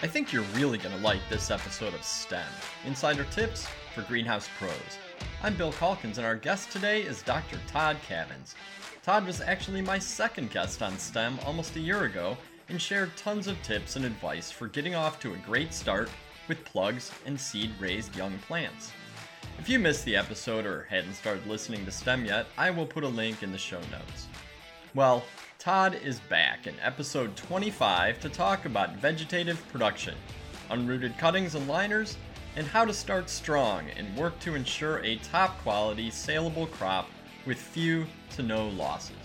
I think you're really going to like this episode of STEM Insider Tips for Greenhouse Pros. I'm Bill Calkins, and our guest today is Dr. Todd Cavins. Todd was actually my second guest on STEM almost a year ago and shared tons of tips and advice for getting off to a great start with plugs and seed raised young plants. If you missed the episode or hadn't started listening to STEM yet, I will put a link in the show notes. Well, Todd is back in episode 25 to talk about vegetative production, unrooted cuttings and liners, and how to start strong and work to ensure a top quality, saleable crop with few to no losses.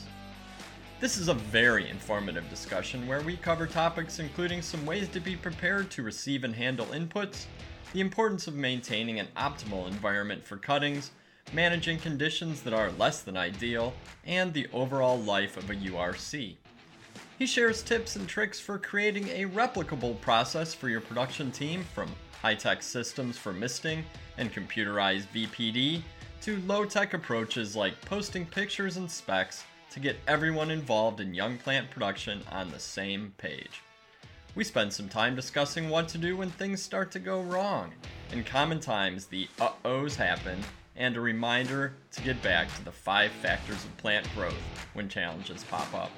This is a very informative discussion where we cover topics including some ways to be prepared to receive and handle inputs, the importance of maintaining an optimal environment for cuttings, managing conditions that are less than ideal, and the overall life of a URC. He shares tips and tricks for creating a replicable process for your production team from high tech systems for misting and computerized VPD to low tech approaches like posting pictures and specs to get everyone involved in young plant production on the same page. We spend some time discussing what to do when things start to go wrong. In common times, the uh ohs happen, and a reminder to get back to the five factors of plant growth when challenges pop up.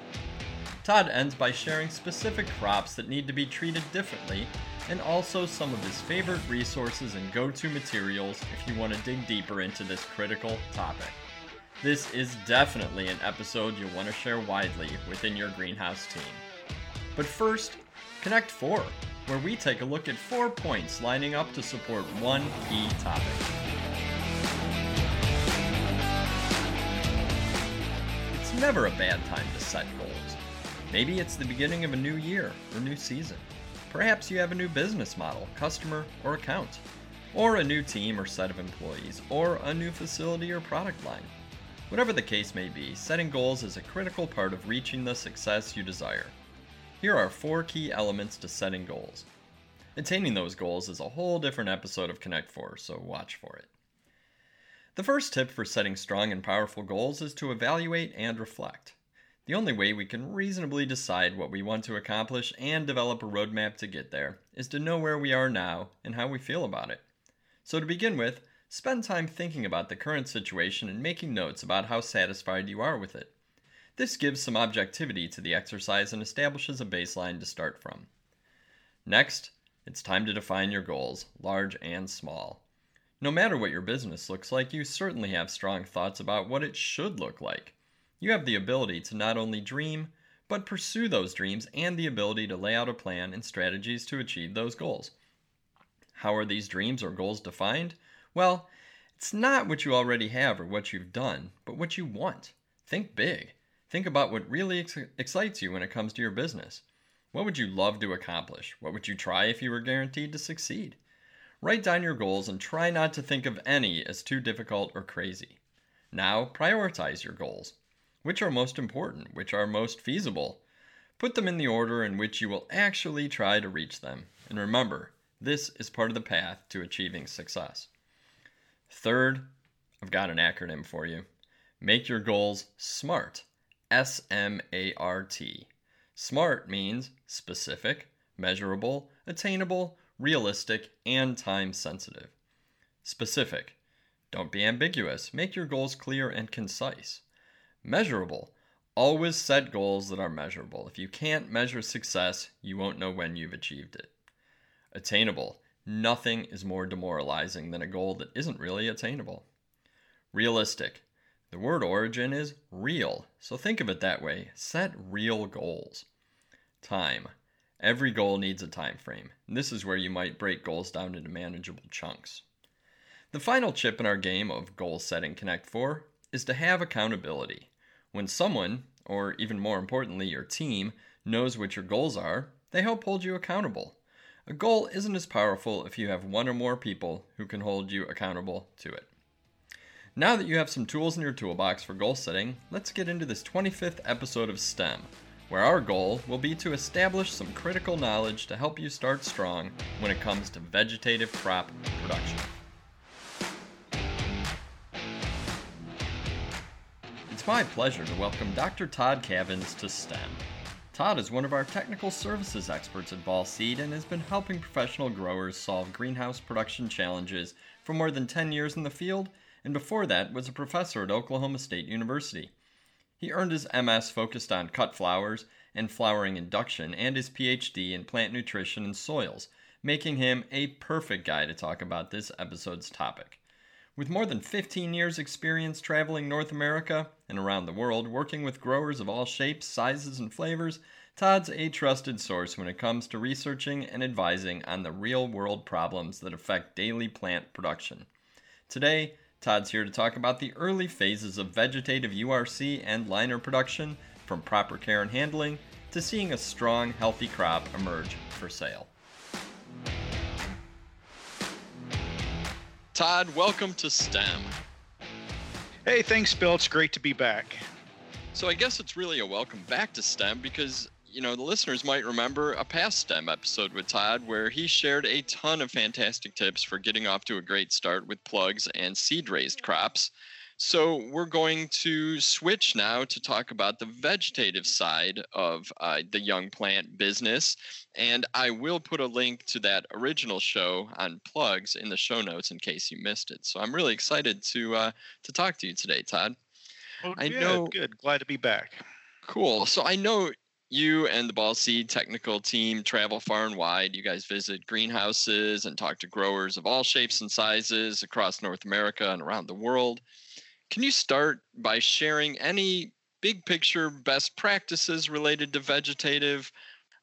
Todd ends by sharing specific crops that need to be treated differently and also some of his favorite resources and go to materials if you want to dig deeper into this critical topic. This is definitely an episode you'll want to share widely within your greenhouse team. But first, Connect 4, where we take a look at four points lining up to support one key topic. Never a bad time to set goals. Maybe it's the beginning of a new year or new season. Perhaps you have a new business model, customer, or account, or a new team or set of employees, or a new facility or product line. Whatever the case may be, setting goals is a critical part of reaching the success you desire. Here are four key elements to setting goals. Attaining those goals is a whole different episode of Connect 4, so watch for it. The first tip for setting strong and powerful goals is to evaluate and reflect. The only way we can reasonably decide what we want to accomplish and develop a roadmap to get there is to know where we are now and how we feel about it. So, to begin with, spend time thinking about the current situation and making notes about how satisfied you are with it. This gives some objectivity to the exercise and establishes a baseline to start from. Next, it's time to define your goals, large and small. No matter what your business looks like, you certainly have strong thoughts about what it should look like. You have the ability to not only dream, but pursue those dreams and the ability to lay out a plan and strategies to achieve those goals. How are these dreams or goals defined? Well, it's not what you already have or what you've done, but what you want. Think big. Think about what really ex- excites you when it comes to your business. What would you love to accomplish? What would you try if you were guaranteed to succeed? Write down your goals and try not to think of any as too difficult or crazy. Now, prioritize your goals. Which are most important? Which are most feasible? Put them in the order in which you will actually try to reach them. And remember, this is part of the path to achieving success. Third, I've got an acronym for you. Make your goals SMART. S M A R T. SMART means specific, measurable, attainable, realistic, and time sensitive. Specific. Don't be ambiguous. Make your goals clear and concise. Measurable. Always set goals that are measurable. If you can't measure success, you won't know when you've achieved it. Attainable. Nothing is more demoralizing than a goal that isn't really attainable. Realistic. The word origin is real, so think of it that way. Set real goals. Time. Every goal needs a time frame. This is where you might break goals down into manageable chunks. The final chip in our game of goal setting Connect 4 is to have accountability. When someone, or even more importantly, your team, knows what your goals are, they help hold you accountable. A goal isn't as powerful if you have one or more people who can hold you accountable to it. Now that you have some tools in your toolbox for goal setting, let's get into this 25th episode of STEM, where our goal will be to establish some critical knowledge to help you start strong when it comes to vegetative crop production. It's my pleasure to welcome Dr. Todd Cavins to STEM. Todd is one of our technical services experts at Ball Seed and has been helping professional growers solve greenhouse production challenges for more than 10 years in the field, and before that was a professor at Oklahoma State University. He earned his MS focused on cut flowers and flowering induction and his PhD in plant nutrition and soils, making him a perfect guy to talk about this episode's topic. With more than 15 years' experience traveling North America and around the world, working with growers of all shapes, sizes, and flavors, Todd's a trusted source when it comes to researching and advising on the real world problems that affect daily plant production. Today, Todd's here to talk about the early phases of vegetative URC and liner production, from proper care and handling to seeing a strong, healthy crop emerge for sale. Todd, welcome to STEM. Hey, thanks, Bill. It's great to be back. So, I guess it's really a welcome back to STEM because you know, the listeners might remember a past STEM episode with Todd where he shared a ton of fantastic tips for getting off to a great start with plugs and seed raised crops. So, we're going to switch now to talk about the vegetative side of uh, the young plant business. And I will put a link to that original show on plugs in the show notes in case you missed it. So, I'm really excited to, uh, to talk to you today, Todd. Oh, I good, know. Good. Glad to be back. Cool. So, I know you and the Ball Seed technical team travel far and wide. You guys visit greenhouses and talk to growers of all shapes and sizes across North America and around the world. Can you start by sharing any big picture best practices related to vegetative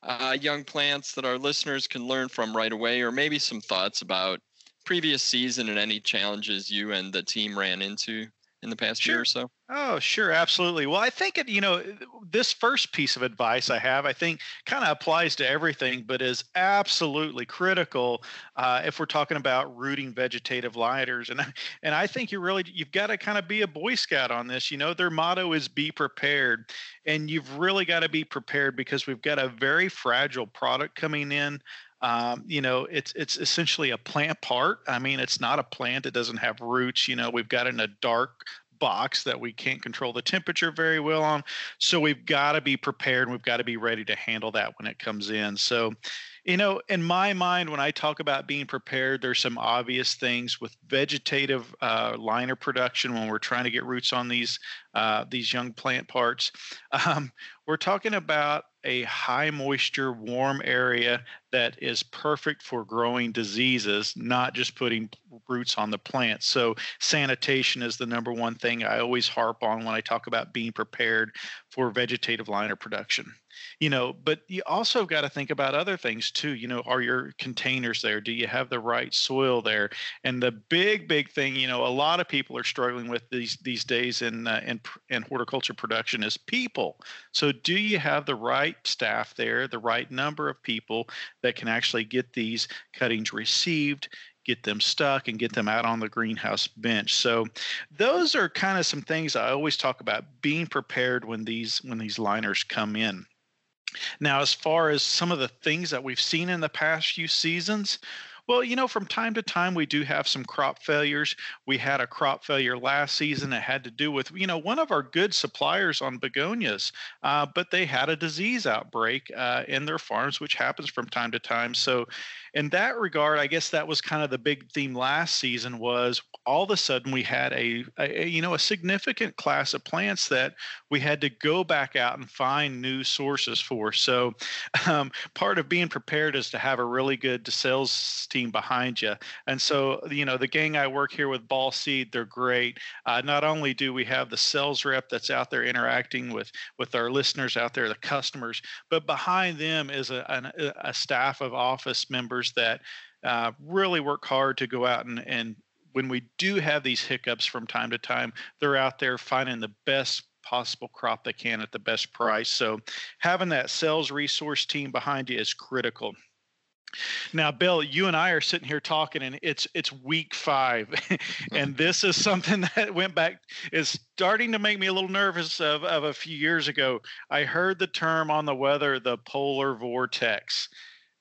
uh, young plants that our listeners can learn from right away, or maybe some thoughts about previous season and any challenges you and the team ran into in the past sure. year or so? Oh, sure, absolutely. Well, I think it, you know, this first piece of advice I have, I think, kind of applies to everything, but is absolutely critical uh, if we're talking about rooting vegetative liners. And and I think you really you've got to kind of be a Boy Scout on this. You know, their motto is "Be prepared," and you've really got to be prepared because we've got a very fragile product coming in. Um, you know, it's it's essentially a plant part. I mean, it's not a plant; it doesn't have roots. You know, we've got it in a dark box that we can't control the temperature very well on. So we've got to be prepared. We've got to be ready to handle that when it comes in. So, you know, in my mind, when I talk about being prepared, there's some obvious things with vegetative uh, liner production when we're trying to get roots on these uh, these young plant parts. Um, we're talking about a high moisture, warm area that is perfect for growing diseases, not just putting roots on the plant. So, sanitation is the number one thing I always harp on when I talk about being prepared for vegetative liner production you know but you also got to think about other things too you know are your containers there do you have the right soil there and the big big thing you know a lot of people are struggling with these these days in uh, in, in horticulture production is people so do you have the right staff there the right number of people that can actually get these cuttings received get them stuck and get them out on the greenhouse bench. So those are kind of some things I always talk about being prepared when these when these liners come in. Now, as far as some of the things that we've seen in the past few seasons, well, you know, from time to time, we do have some crop failures. We had a crop failure last season that had to do with, you know, one of our good suppliers on begonias, uh, but they had a disease outbreak uh, in their farms, which happens from time to time. So, in that regard, I guess that was kind of the big theme last season was all of a sudden we had a, a, you know a significant class of plants that we had to go back out and find new sources for. So um, part of being prepared is to have a really good sales team behind you. And so you know the gang I work here with Ball Seed, they're great. Uh, not only do we have the sales rep that's out there interacting with with our listeners out there, the customers, but behind them is a, a, a staff of office members that uh, really work hard to go out and, and when we do have these hiccups from time to time, they're out there finding the best possible crop they can at the best price. So having that sales resource team behind you is critical. Now, Bill, you and I are sitting here talking, and it's it's week five, and this is something that went back is starting to make me a little nervous of, of a few years ago. I heard the term on the weather, the polar vortex,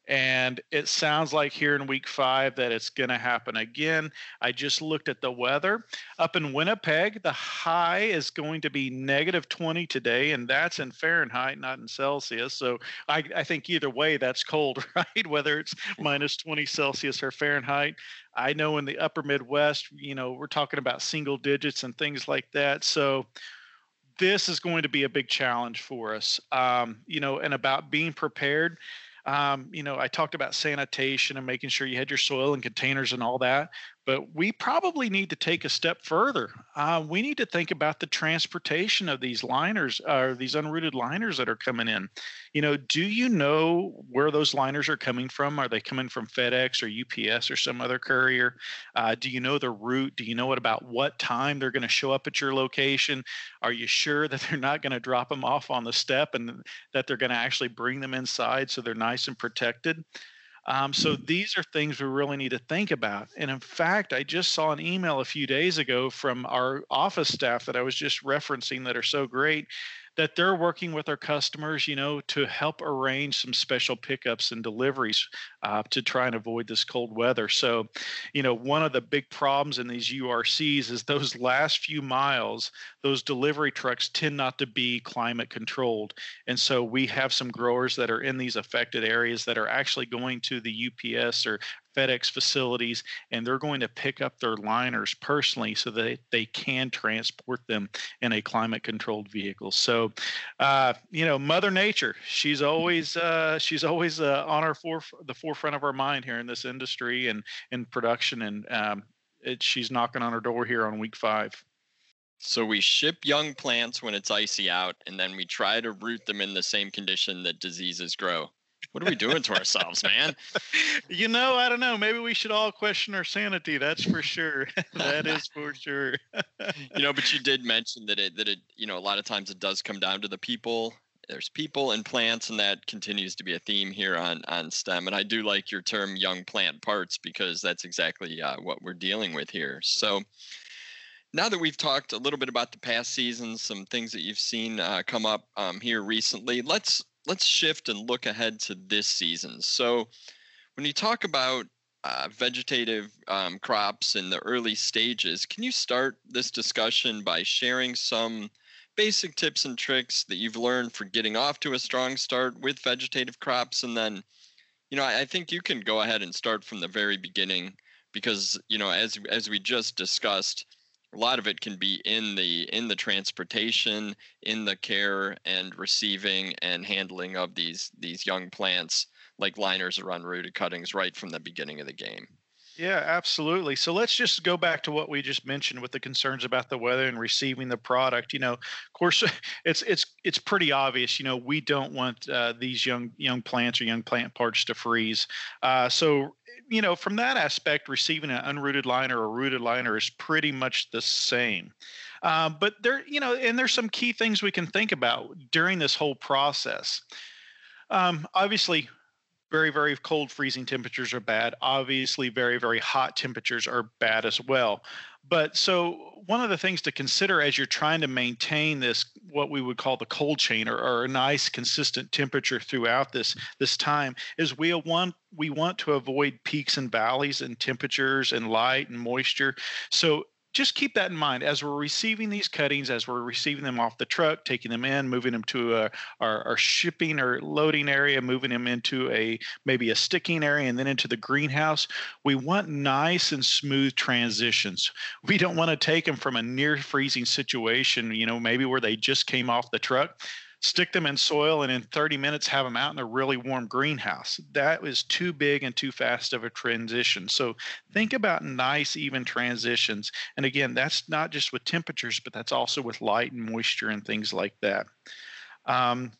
And it sounds like here in week five that it's going to happen again. I just looked at the weather. Up in Winnipeg, the high is going to be negative 20 today, and that's in Fahrenheit, not in Celsius. So I, I think either way, that's cold, right? Whether it's minus 20 Celsius or Fahrenheit. I know in the upper Midwest, you know, we're talking about single digits and things like that. So this is going to be a big challenge for us. Um, you know, and about being prepared. Um, you know, I talked about sanitation and making sure you had your soil and containers and all that but we probably need to take a step further. Uh, we need to think about the transportation of these liners or uh, these unrooted liners that are coming in. You know, do you know where those liners are coming from? Are they coming from FedEx or UPS or some other courier? Uh, do you know the route? Do you know what about what time they're going to show up at your location? Are you sure that they're not going to drop them off on the step and that they're going to actually bring them inside so they're nice and protected? Um, so these are things we really need to think about. And in fact, I just saw an email a few days ago from our office staff that I was just referencing that are so great that they're working with our customers, you know, to help arrange some special pickups and deliveries uh, to try and avoid this cold weather. So, you know, one of the big problems in these URCs is those last few miles, those delivery trucks tend not to be climate controlled. And so we have some growers that are in these affected areas that are actually going to the UPS or FedEx facilities, and they're going to pick up their liners personally so that they can transport them in a climate controlled vehicle. So, uh, you know, Mother Nature, she's always uh, she's always uh, on our for the forefront of our mind here in this industry and in production, and um, it, she's knocking on our door here on week five. So we ship young plants when it's icy out, and then we try to root them in the same condition that diseases grow. What are we doing to ourselves, man? You know, I don't know. Maybe we should all question our sanity. That's for sure. that is for sure. you know, but you did mention that it that it you know a lot of times it does come down to the people. There's people and plants, and that continues to be a theme here on on STEM. And I do like your term "young plant parts" because that's exactly uh, what we're dealing with here. So now that we've talked a little bit about the past seasons, some things that you've seen uh, come up um, here recently, let's let's shift and look ahead to this season. So, when you talk about uh, vegetative um, crops in the early stages, can you start this discussion by sharing some basic tips and tricks that you've learned for getting off to a strong start with vegetative crops? And then, you know, I, I think you can go ahead and start from the very beginning because, you know, as as we just discussed, a lot of it can be in the in the transportation in the care and receiving and handling of these these young plants like liners or unrooted cuttings right from the beginning of the game yeah, absolutely. So let's just go back to what we just mentioned with the concerns about the weather and receiving the product. You know, of course, it's it's it's pretty obvious. You know, we don't want uh, these young young plants or young plant parts to freeze. Uh, so you know, from that aspect, receiving an unrooted liner or rooted liner is pretty much the same. Uh, but there, you know, and there's some key things we can think about during this whole process. Um, obviously, very, very cold freezing temperatures are bad. Obviously, very, very hot temperatures are bad as well. But so one of the things to consider as you're trying to maintain this, what we would call the cold chain or, or a nice consistent temperature throughout this this time, is we want we want to avoid peaks and valleys in temperatures and light and moisture. So just keep that in mind as we're receiving these cuttings, as we're receiving them off the truck, taking them in, moving them to a, our, our shipping or loading area, moving them into a maybe a sticking area, and then into the greenhouse. We want nice and smooth transitions. We don't want to take them from a near freezing situation, you know, maybe where they just came off the truck stick them in soil, and in 30 minutes have them out in a really warm greenhouse. That is too big and too fast of a transition. So think about nice, even transitions. And again, that's not just with temperatures, but that's also with light and moisture and things like that. Um,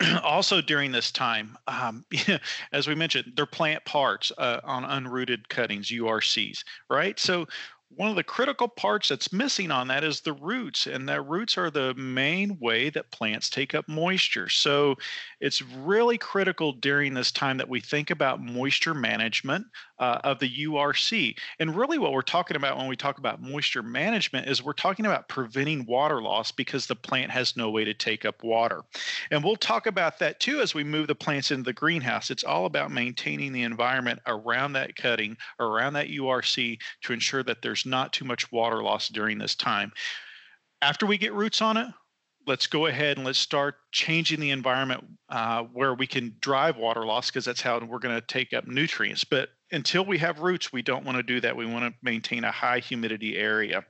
also during this time, um, as we mentioned, they're plant parts uh, on unrooted cuttings, URCs, right? So one of the critical parts that's missing on that is the roots and the roots are the main way that plants take up moisture. So it's really critical during this time that we think about moisture management uh, of the urc and really what we're talking about when we talk about moisture management is we're talking about preventing water loss because the plant has no way to take up water And we'll talk about that too as we move the plants into the greenhouse. It's all about maintaining the environment around that cutting, around that URC to ensure that there's not too much water loss during this time. After we get roots on it, let's go ahead and let's start changing the environment uh, where we can drive water loss because that's how we're going to take up nutrients. But until we have roots, we don't want to do that. We want to maintain a high humidity area.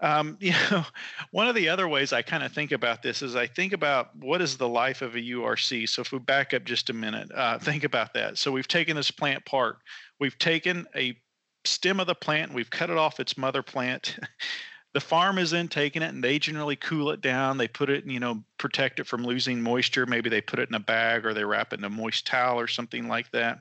Um, you know, one of the other ways I kind of think about this is I think about what is the life of a URC. So if we back up just a minute, uh, think about that. So we've taken this plant part, we've taken a stem of the plant, we've cut it off its mother plant. the farm is then taking it and they generally cool it down. They put it, you know, protect it from losing moisture. Maybe they put it in a bag or they wrap it in a moist towel or something like that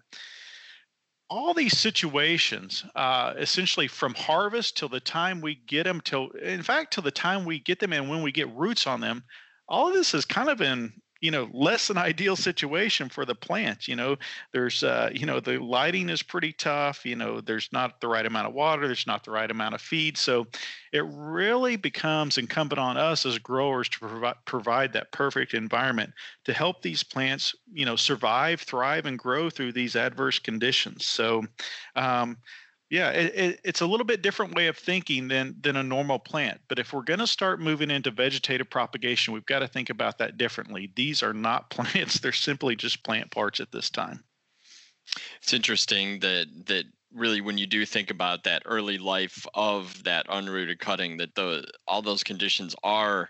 all these situations, uh, essentially from harvest till the time we get them, till in fact, till the time we get them and when we get roots on them, all of this is kind of in you know less than ideal situation for the plant you know? There's uh, you know the lighting is pretty tough you know there's not the right amount of water there's not the right amount of feed so it really becomes incumbent on us as growers to provide provide that perfect environment to help these plants you know survive thrive and grow through these adverse conditions. So um, yeah, it, it, it's a little bit different way of thinking than than a normal plant. But if we're going to start moving into vegetative propagation, we've got to think about that differently. These are not plants; they're simply just plant parts at this time. It's interesting that that really when you do think about that early life of that unrooted cutting, that the all those conditions are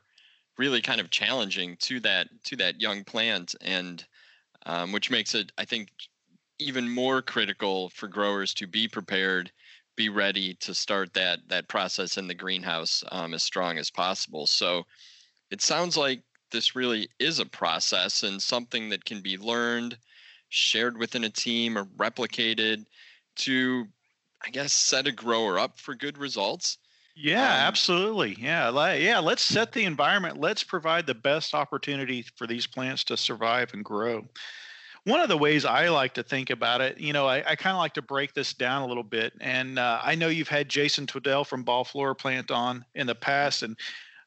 really kind of challenging to that to that young plant, and um, which makes it, I think, even more critical for growers to be prepared be ready to start that that process in the greenhouse um, as strong as possible. So it sounds like this really is a process and something that can be learned shared within a team or replicated to i guess set a grower up for good results. Yeah um, absolutely. Yeah like, yeah let's set the environment. Let's provide the best opportunity for these plants to survive and grow one of the ways I like to think about it, you know, I, I kind of like to break this down a little bit. And uh, I know you've had Jason Twiddell from Ball FloraPlant on in the past, and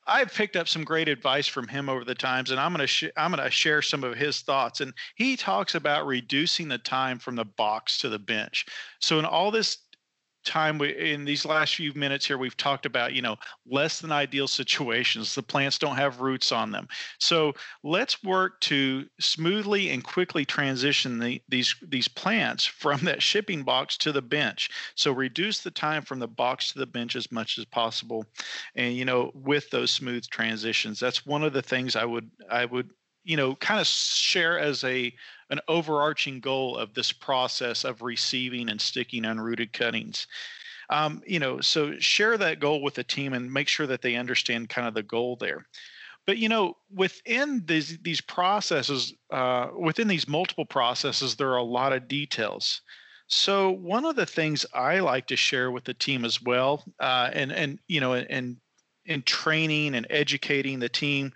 I've picked up some great advice from him over the times, and I'm to sh- I'm to share some of his thoughts. And he talks about reducing the time from the box to the bench. So in all this time we in these last few minutes here we've talked about you know less than ideal situations. The plants don't have roots on them. So let's work to smoothly and quickly transition the, these these plants from that shipping box to the bench. So reduce the time from the box to the bench as much as possible. And you know with those smooth transitions that's one of the things i would i would you know kind of share as a an overarching goal of this process of receiving and sticking unrooted cuttings. Um, you know so share that goal with the team and make sure that they understand kind of the goal there. But you know within these these processes uh, within these multiple processes there are a lot of details. So one of the things i like to share with the team as well uh, and and you know and in training and educating the team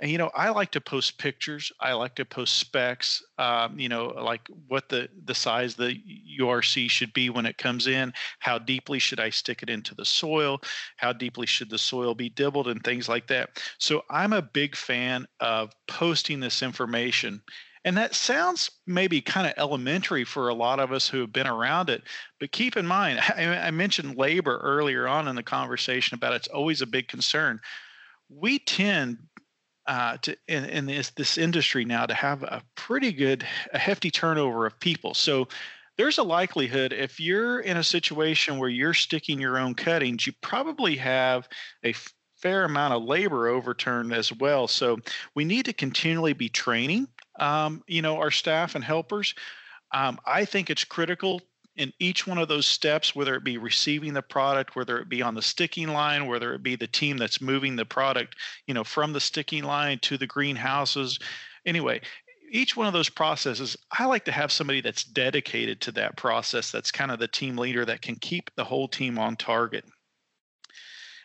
and you know, I like to post pictures. I like to post specs. Um, you know, like what the the size the URC should be when it comes in. How deeply should I stick it into the soil? How deeply should the soil be dibbled and things like that. So I'm a big fan of posting this information. And that sounds maybe kind of elementary for a lot of us who have been around it. But keep in mind, I, mentioned labor earlier on in the conversation about it's always a big concern. We tend uh, to in, in this this industry now to have a pretty good a hefty turnover of people. So there's a likelihood if you're in a situation where you're sticking your own cuttings, you probably have a fair amount of labor overturned as well. So we need to continually be training, um, you know, our staff and helpers. Um, I think it's critical in each one of those steps, whether it be receiving the product, whether it be on the sticking line, whether it be the team that's moving the product, you know, from the sticking line to the greenhouses. Anyway, each one of those processes, I like to have somebody that's dedicated to that process, that's kind of the team leader that can keep the whole team on target.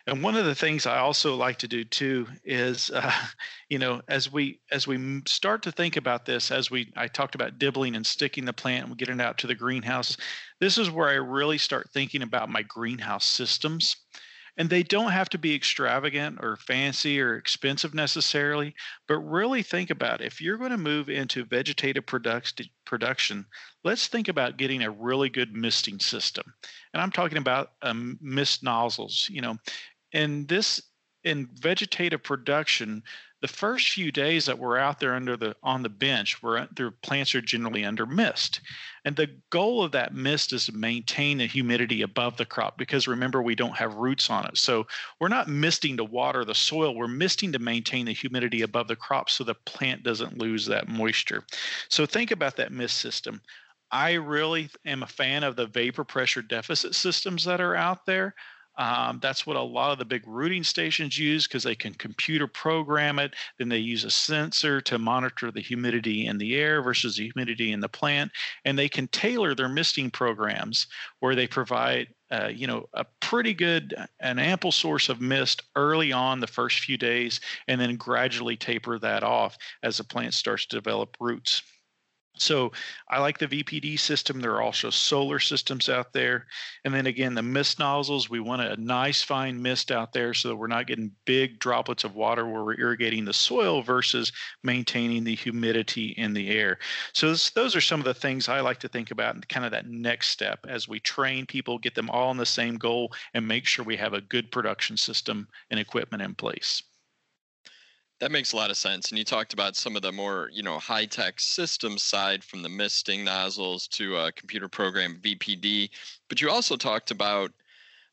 And one of the things I also like to do too is, uh, you know, as we as we start to think about this, as we I talked about dibbling and sticking the plant and getting it out to the greenhouse, this is where I really start thinking about my greenhouse systems. And they don't have to be extravagant or fancy or expensive necessarily, but really think about it. if you're going to move into vegetative product, production, let's think about getting a really good misting system. And I'm talking about um, mist nozzles. You know, in this in vegetative production, the first few days that we're out there under the on the bench where the plants are generally under mist. And the goal of that mist is to maintain the humidity above the crop because remember we don't have roots on it. So we're not misting to water the soil we're misting to maintain the humidity above the crop so the plant doesn't lose that moisture. So think about that mist system. I really am a fan of the vapor pressure deficit systems that are out there. Um, that's what a lot of the big rooting stations use because they can computer program it. Then they use a sensor to monitor the humidity in the air versus the humidity in the plant, and they can tailor their misting programs where they provide, uh, you know, a pretty good, an ample source of mist early on the first few days, and then gradually taper that off as the plant starts to develop roots. So I like the VPD system. There are also solar systems out there. And then again, the mist nozzles, we want a nice fine mist out there so that we're not getting big droplets of water where we're irrigating the soil versus maintaining the humidity in the air. So this, those are some of the things I like to think about and kind of that next step as we train people, get them all on the same goal, and make sure we have a good production system and equipment in place. That makes a lot of sense. And you talked about some of the more, you know, high tech system side from the misting nozzles to a computer program VPD, but you also talked about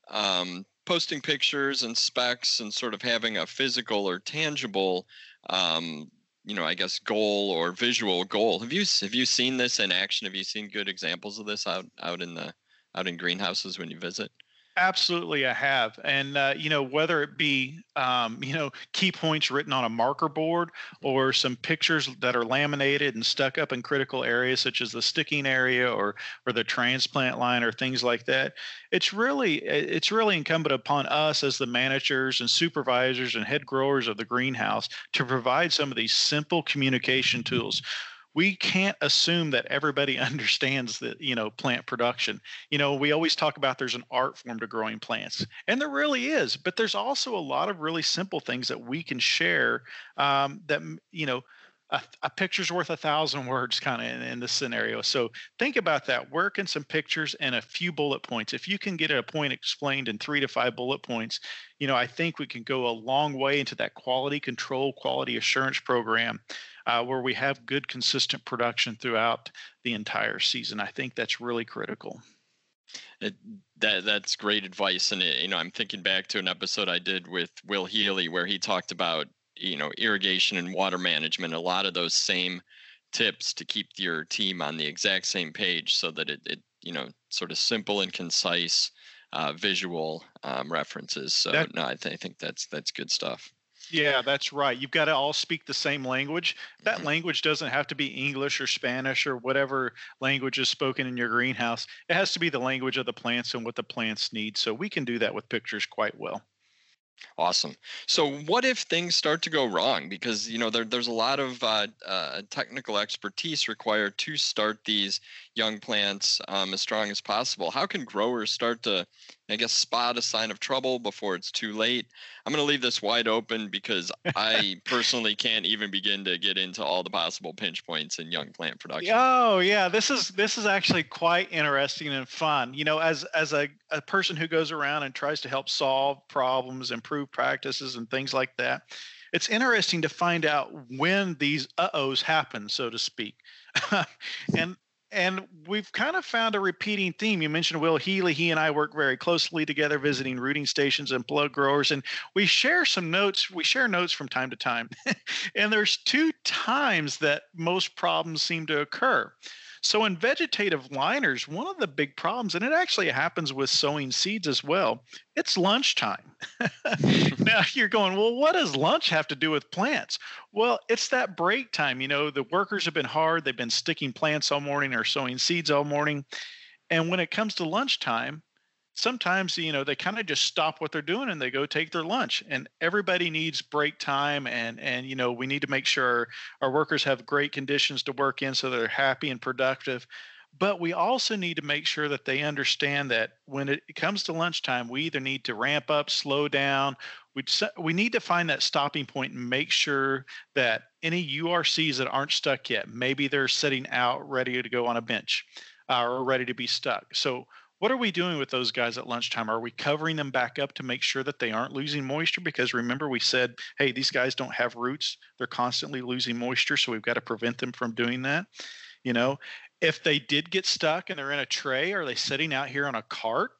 um, posting pictures and specs and sort of having a physical or tangible, um, you know, I guess goal or visual goal. Have you have you seen this in action? Have you seen good examples of this out out in the out in greenhouses when you visit? Absolutely, I have, and uh, you know whether it be um, you know key points written on a marker board or some pictures that are laminated and stuck up in critical areas such as the sticking area or or the transplant line or things like that. It's really it's really incumbent upon us as the managers and supervisors and head growers of the greenhouse to provide some of these simple communication tools we can't assume that everybody understands that you know plant production. You know we always talk about there's an art form to growing plants and there really is but there's also a lot of really simple things that we can share um, that you know a, a, picture's worth a thousand words kind of in, in this scenario so think about that work in some pictures and a few bullet points if you can get a point explained in three to five bullet points you know i think we can go a long way into that quality control quality assurance program uh, where we have good, consistent production throughout the entire season. I think that's really critical. It, that that's great advice, and it, you know I'm thinking back to an episode I did with Will Healy where he talked about you know irrigation and water management. A lot of those same tips to keep your team on the exact same page, so that it, it you know sort of simple and concise uh, visual um, references. So that, no, I, th- I think that's that's good stuff. Yeah, that's right. You've got to all speak the same language. That mm-hmm. language doesn't have to be English or Spanish or whatever language is spoken in your greenhouse. It has to be the language of the plants and what the plants need. So we can do that with pictures quite well. Awesome. So, what if things start to go wrong? Because you know there, there's a lot of uh, uh, technical expertise required to start these young plants um, as strong as possible. How can growers start to I guess spot a sign of trouble before it's too late. I'm going to leave this wide open because I personally can't even begin to get into all the possible pinch points in young plant production. Oh yeah, this is this is actually quite interesting and fun. You know, as as a, a person who goes around and tries to help solve problems, improve practices, and things like that, it's interesting to find out when these uh-ohs happen, so to speak. and and we've kind of found a repeating theme. You mentioned Will Healy. He and I work very closely together, visiting rooting stations and plug growers, and we share some notes. We share notes from time to time. and there's two times that most problems seem to occur. So in vegetative liners, one of the big problems, and it actually happens with sowing seeds as well, it's lunchtime. now you're going, well, what does lunch have to do with plants? Well, it's that break time. You know, the workers have been hard, they've been sticking plants all morning or sowing seeds all morning. And when it comes to lunchtime, sometimes you know they kind of just stop what they're doing and they go take their lunch and everybody needs break time and and you know we need to make sure our workers have great conditions to work in so they're happy and productive But we also need to make sure that they understand that when it comes to lunchtime, we either need to ramp up, slow down. We we need to find that stopping point and make sure that any URCs that aren't stuck yet, maybe they're sitting out ready to go on a bench uh, or ready to be stuck. So what are we doing with those guys at lunchtime? Are we covering them back up to make sure that they aren't losing moisture? Because remember, we said, hey, these guys don't have roots. They're constantly losing moisture. So we've got to prevent them from doing that. You know, if they did get stuck and they're in a tray, are they sitting out here on a cart?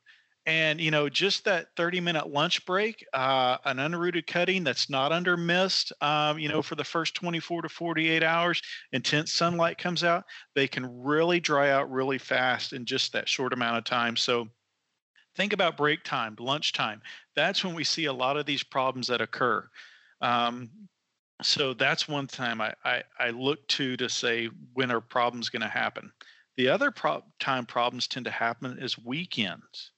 And you know, just that 30 minute lunch break, uh, an unrooted cutting that's not under mist, um, you know, for the first 24 to 48 hours, intense sunlight comes out, they can really dry out really fast in just that short amount of time. So think about break time, lunch time. That's when we see a lot of these problems that occur. Um, so that's one time I, I, I look to to say when are problems going to happen. The other pro- time problems tend to happen is weekends.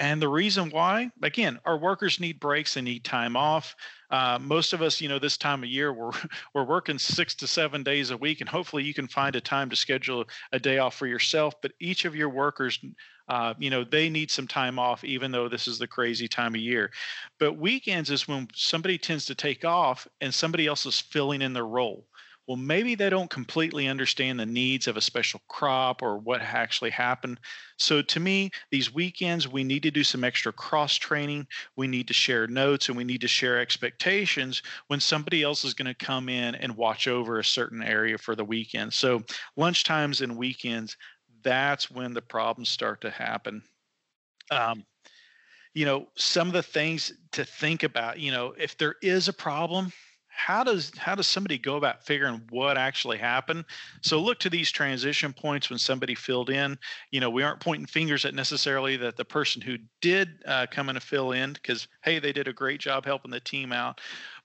And the reason why, again, our workers need breaks, they need time off. Uh, most of us, you know, this time of year, we're we're working six to seven days a week, and hopefully you can find a time to schedule a day off for yourself. But each of your workers, uh, you know, they need some time off, even though this is the crazy time of year. But weekends is when somebody tends to take off, and somebody else is filling in their role well, maybe they don't completely understand the needs of a special crop or what actually happened. So, to me, these weekends, we need to do some extra cross training. We need to share notes and we need to share expectations when somebody else is going to come in and watch over a certain area for the weekend. So, lunchtimes and weekends, that's when the problems start to happen. Um, you know, some of the things to think about, you know, if there is a problem, how does how does somebody go about figuring what actually happened? So look to these transition points when somebody filled in. You know we aren't pointing fingers at necessarily that the person who did uh, come in to fill in because hey they did a great job helping the team out.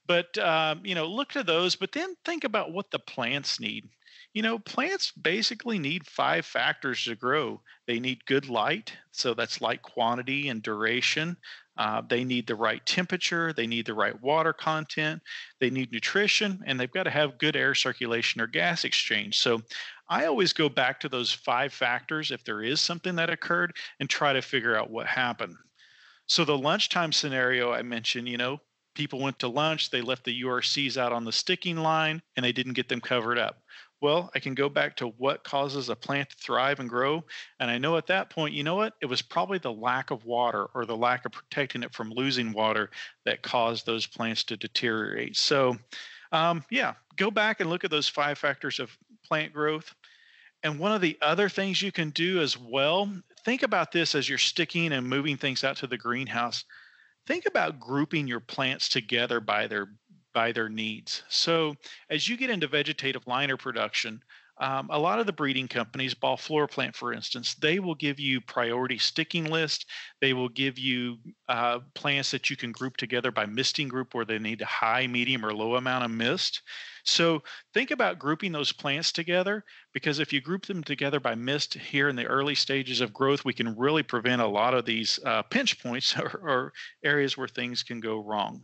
But um, you know look to those but then think about what the plants need. You know plants basically need five factors to grow. They need good light so that's light quantity and duration uh, they need the right temperature, they need the right water content, they need nutrition, and they've got to have good air circulation or gas exchange. So I always go back to those five factors if there is something that occurred and try to figure out what happened. So the lunchtime scenario I mentioned, you know, people went to lunch, they left the URCs out on the sticking line, and they didn't get them covered up. Well, I can go back to what causes a plant to thrive and grow. And I know at that point, you know what? It was probably the lack of water or the lack of protecting it from losing water that caused those plants to deteriorate. So, um, yeah, go back and look at those five factors of plant growth. And one of the other things you can do as well, think about this as you're sticking and moving things out to the greenhouse. Think about grouping your plants together by their by their needs. So as you get into vegetative liner production, um, a lot of the breeding companies, Ball FloraPlant, for instance, they will give you priority sticking list. They will give you uh, plants that you can group together by misting group where they need a high, medium, or low amount of mist. So think about grouping those plants together because if you group them together by mist here in the early stages of growth, we can really prevent a lot of these uh, pinch points or, or areas where things can go wrong.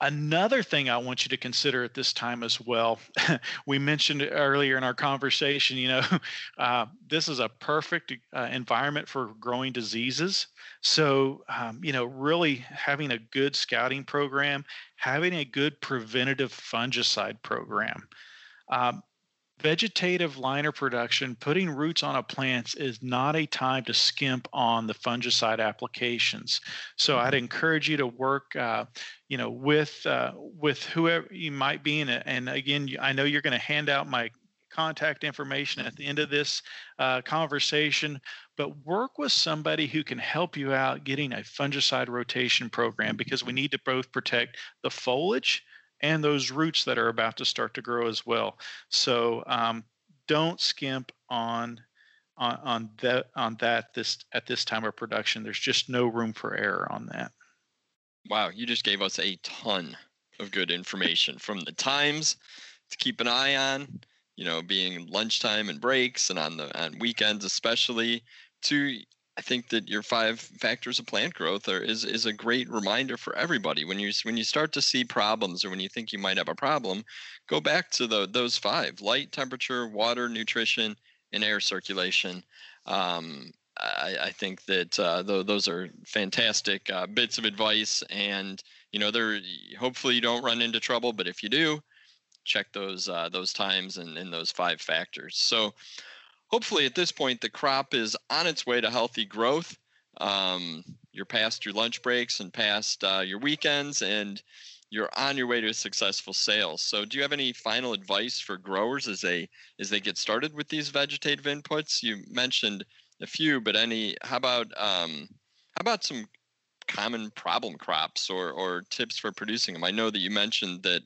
Another thing I want you to consider at this time as well, we mentioned earlier in our conversation, you know, uh, this is a perfect uh, environment for growing diseases. So, um, you know, really having a good scouting program, having a good preventative fungicide program. Um, vegetative liner production, putting roots on a plant is not a time to skimp on the fungicide applications. So I'd mm-hmm. encourage you to work, uh, you know, with uh, with whoever you might be in. It. And again, I know you're going to hand out my contact information at the end of this uh, conversation, but work with somebody who can help you out getting a fungicide rotation program because we need to both protect the foliage and those roots that are about to start to grow as well. So um, don't skimp on on on that on that this at this time of production. There's just no room for error on that. Wow, you just gave us a ton of good information from the times to keep an eye on, you know, being lunchtime and breaks and on the on weekends especially to I think that your five factors of plant growth are, is is a great reminder for everybody. When you when you start to see problems or when you think you might have a problem, go back to the those five: light, temperature, water, nutrition, and air circulation. Um, I, I, think that uh, th- those are fantastic uh, bits of advice, and you know, they're hopefully you don't run into trouble, but if you do, check those uh, those times and, and those five factors. So, hopefully, at this point, the crop is on its way to healthy growth. Um, you're past your lunch breaks and past uh, your weekends, and you're on your way to successful sales. So, do you have any final advice for growers as they as they get started with these vegetative inputs? You mentioned a few, but any? How about um, how about some common problem crops or or tips for producing them? I know that you mentioned that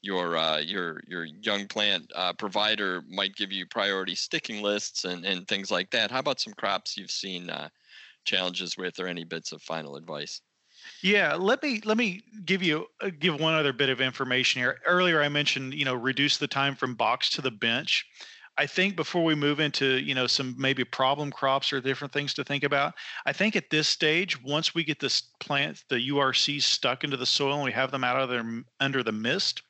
your uh, your your young plant uh, provider might give you priority sticking lists and and things like that. How about some crops you've seen uh, challenges with, or any bits of final advice? Yeah, let me let me give you uh, give one other bit of information here. Earlier, I mentioned you know reduce the time from box to the bench. I think before we move into you know some maybe problem crops or different things to think about, I think at this stage, once we get this plant, the URCs stuck into the soil and we have them out of there under the mist,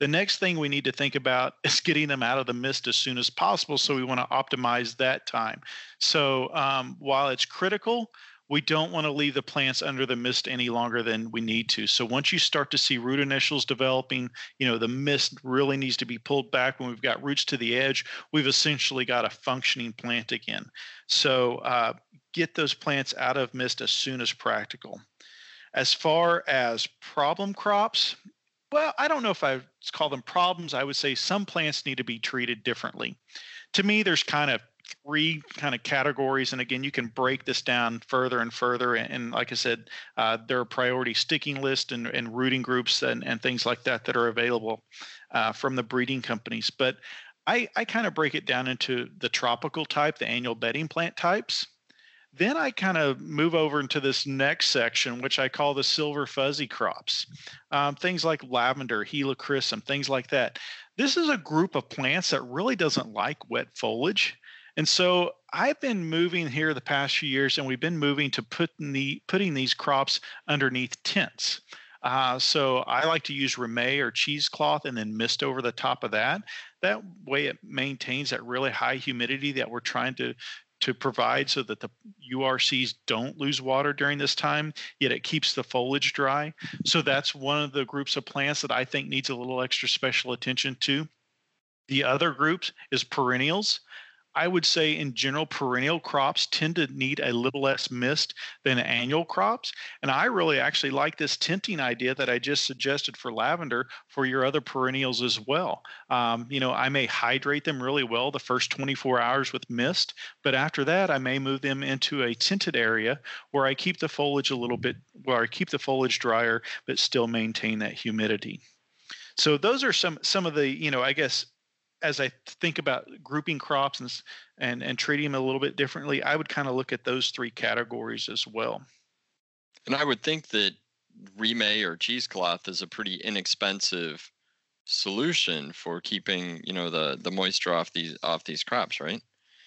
the next thing we need to think about is getting them out of the mist as soon as possible. So we want to optimize that time. So um, while it's critical, we don't want to leave the plants under the mist any longer than we need to. So once you start to see root initials developing, you know, the mist really needs to be pulled back when we've got roots to the edge. We've essentially got a functioning plant again. So uh, get those plants out of mist as soon as practical. As far as problem crops, well, I don't know if I call them problems. I would say some plants need to be treated differently. To me, there's kind of three kind of categories and again you can break this down further and further and, and like i said uh, there are priority sticking lists and, and rooting groups and, and things like that that are available uh, from the breeding companies but i, I kind of break it down into the tropical type the annual bedding plant types then I kind of move over into this next section, which I call the silver fuzzy crops. Um, things like lavender, helichrysum, things like that. This is a group of plants that really doesn't like wet foliage. And so I've been moving here the past few years, and we've been moving to putting the putting these crops underneath tents. Uh, so I like to use Reemay or cheesecloth and then mist over the top of that. That way it maintains that really high humidity that we're trying to to provide so that the URCs don't lose water during this time, yet it keeps the foliage dry. So that's one of the groups of plants that I think needs a little extra special attention to. The other groups is perennials. I would say in general, perennial crops tend to need a little less mist than annual crops. And I really actually like this tinting idea that I just suggested for lavender for your other perennials as well. Um, you know, I may hydrate them really well the first 24 hours with mist, but after that, I may move them into a tinted area where I keep the foliage a little bit, where I keep the foliage drier, but still maintain that humidity. So those are some some of the you know I guess as I think about grouping crops and and, and treating them a little bit differently, I would kind of look at those three categories as well. And I would think that Reemay or cheesecloth is a pretty inexpensive solution for keeping you know the the moisture off these off these crops, right?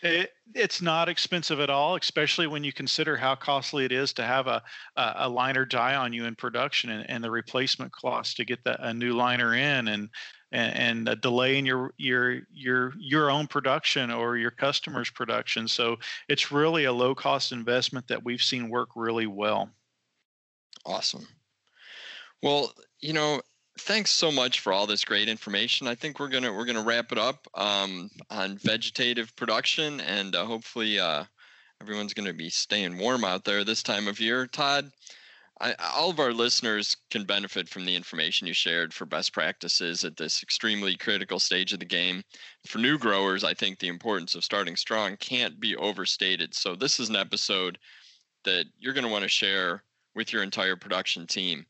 It, it's not expensive at all, especially when you consider how costly it is to have a, a, liner die on you in production and, and the replacement cost to get the, a new liner in and and, and a delay in your your your your own production or your customers' production. So it's really a low cost investment that we've seen work really well. Awesome. Well, you know, thanks so much for all this great information. I think we're gonna we're gonna wrap it up um, on vegetative production, and uh, hopefully uh, everyone's gonna be staying warm out there this time of year. Todd, I, all of our listeners can benefit from the information you shared for best practices at this extremely critical stage of the game. For new growers, I think the importance of starting strong can't be overstated. So, this is an episode that you're to want to share with your entire production team.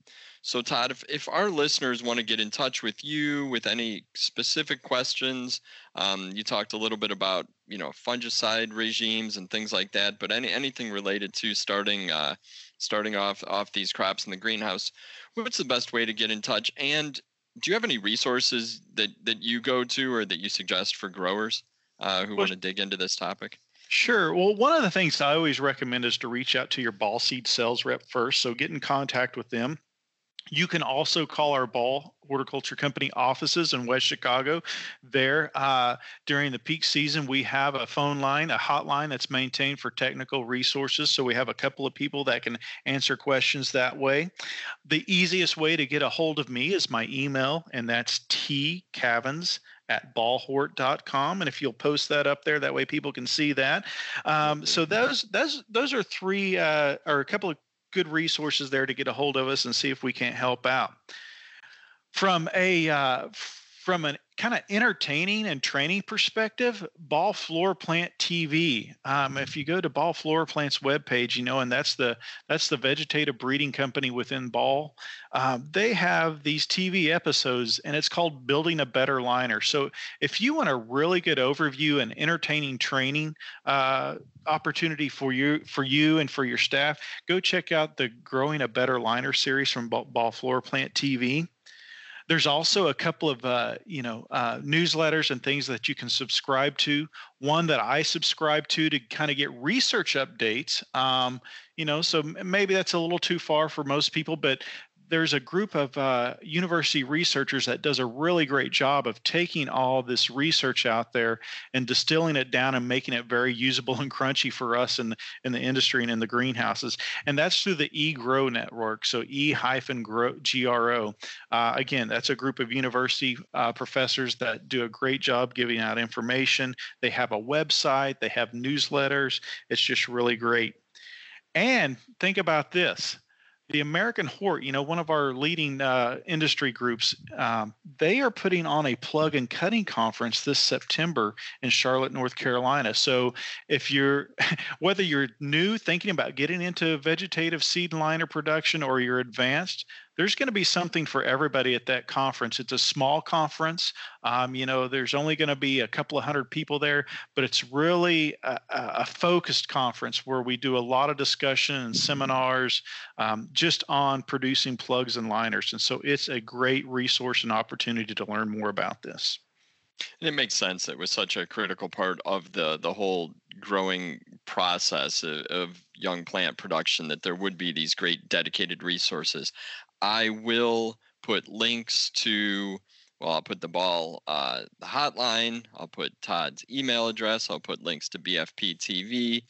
So, Todd, if, if our listeners want to get in touch with you with any specific questions, um, you talked a little bit about you know fungicide regimes and things like that, but any anything related to starting uh, starting off off these crops in the greenhouse, what's the best way to get in touch? And do you have any resources that that you go to or that you suggest for growers uh, who well, want to dig into this topic? Sure. Well, one of the things I always recommend is to reach out to your ball seed sales rep first. So get in contact with them. You can also call our Ball Horticulture Company offices in West Chicago. There, uh, during the peak season, we have a phone line, a hotline that's maintained for technical resources. So we have a couple of people that can answer questions that way. The easiest way to get a hold of me is my email, and that's tcavins at ballhort.com and if you'll post that up there that way people can see that um, so those those those are three uh, or a couple of good resources there to get a hold of us and see if we can't help out. From a uh, from an kind of entertaining and training perspective, Ball FloraPlant TV. Um, if you go to Ball FloraPlant's webpage, you know, and that's the that's the vegetative breeding company within Ball. Um, they have these TV episodes, and it's called Building a Better Liner. So if you want a really good overview and entertaining training uh, opportunity for you for you and for your staff, go check out the Growing a Better Liner series from Ball, Ball FloraPlant TV. There's also a couple of uh, you know uh, newsletters and things that you can subscribe to. One that I subscribe to to kind of get research updates. Um, you know, so maybe that's a little too far for most people, but there's a group of uh, university researchers that does a really great job of taking all this research out there and distilling it down and making it very usable and crunchy for us in, in the industry and in the greenhouses. And that's through the e-GRO network. So E hyphen GRO. Uh, again, that's a group of university uh, professors that do a great job giving out information. They have a website, they have newsletters. It's just really great. And think about this the AmericanHort, you know, one of our leading uh, industry groups, um, they are putting on a plug and cutting conference this September in Charlotte, North Carolina. So if you're, whether you're new thinking about getting into vegetative seed liner production or you're advanced, there's going to be something for everybody at that conference. It's a small conference. Um, you know, there's only going to be a couple of hundred people there, but it's really a, a, focused conference where we do a lot of discussion and seminars um, just on producing plugs and liners. And so it's a great resource and opportunity to learn more about this. And it makes sense. It was such a critical part of the the whole growing process of, of, young plant production that there would be these great dedicated resources. I will put links to well, I'll put the ball, uh, the hotline. I'll put Todd's email address. I'll put links to BFP TV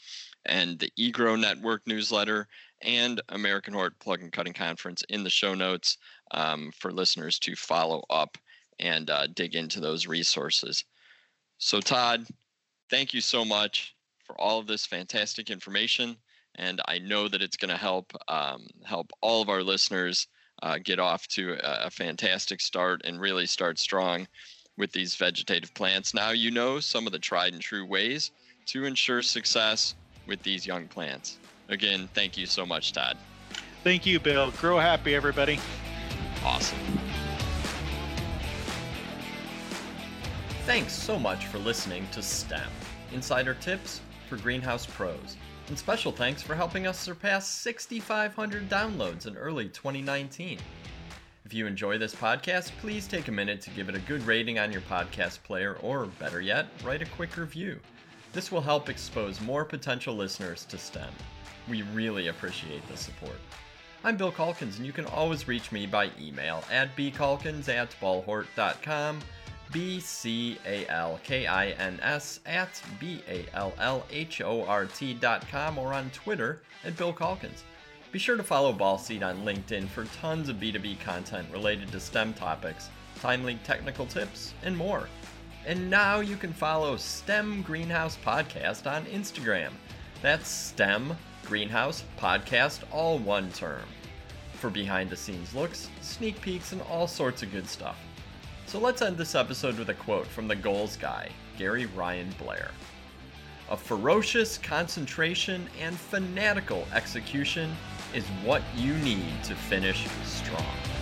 and the e-GRO Network newsletter and AmericanHort Plug and Cutting Conference in the show notes um, for listeners to follow up and uh, dig into those resources. So, Todd, thank you so much for all of this fantastic information, and I know that it's going to help um, help all of our listeners uh, get off to a, a fantastic start and really start strong with these vegetative plants. Now you know some of the tried and true ways to ensure success with these young plants. Again, thank you so much, Todd. Thank you, Bill. Grow happy, everybody. Awesome. Thanks so much for listening to STEM Insider Tips for Greenhouse Pros. And special thanks for helping us surpass 6,500 downloads in early 2019. If you enjoy this podcast, please take a minute to give it a good rating on your podcast player, or better yet, write a quick review. This will help expose more potential listeners to STEM. We really appreciate the support. I'm Bill Calkins, and you can always reach me by email at bcalkins at ballhort.com B C A L K I N S at B A L L H O R T dot com or on Twitter at Bill Calkins. Be sure to follow Ballseed on LinkedIn for tons of B2B content related to STEM topics, timely technical tips, and more. And now you can follow STEM Greenhouse Podcast on Instagram. That's STEM Greenhouse Podcast, all one term. For behind the scenes looks, sneak peeks, and all sorts of good stuff. So let's end this episode with a quote from the goals guy, Gary Ryan Blair. A ferocious concentration and fanatical execution is what you need to finish strong.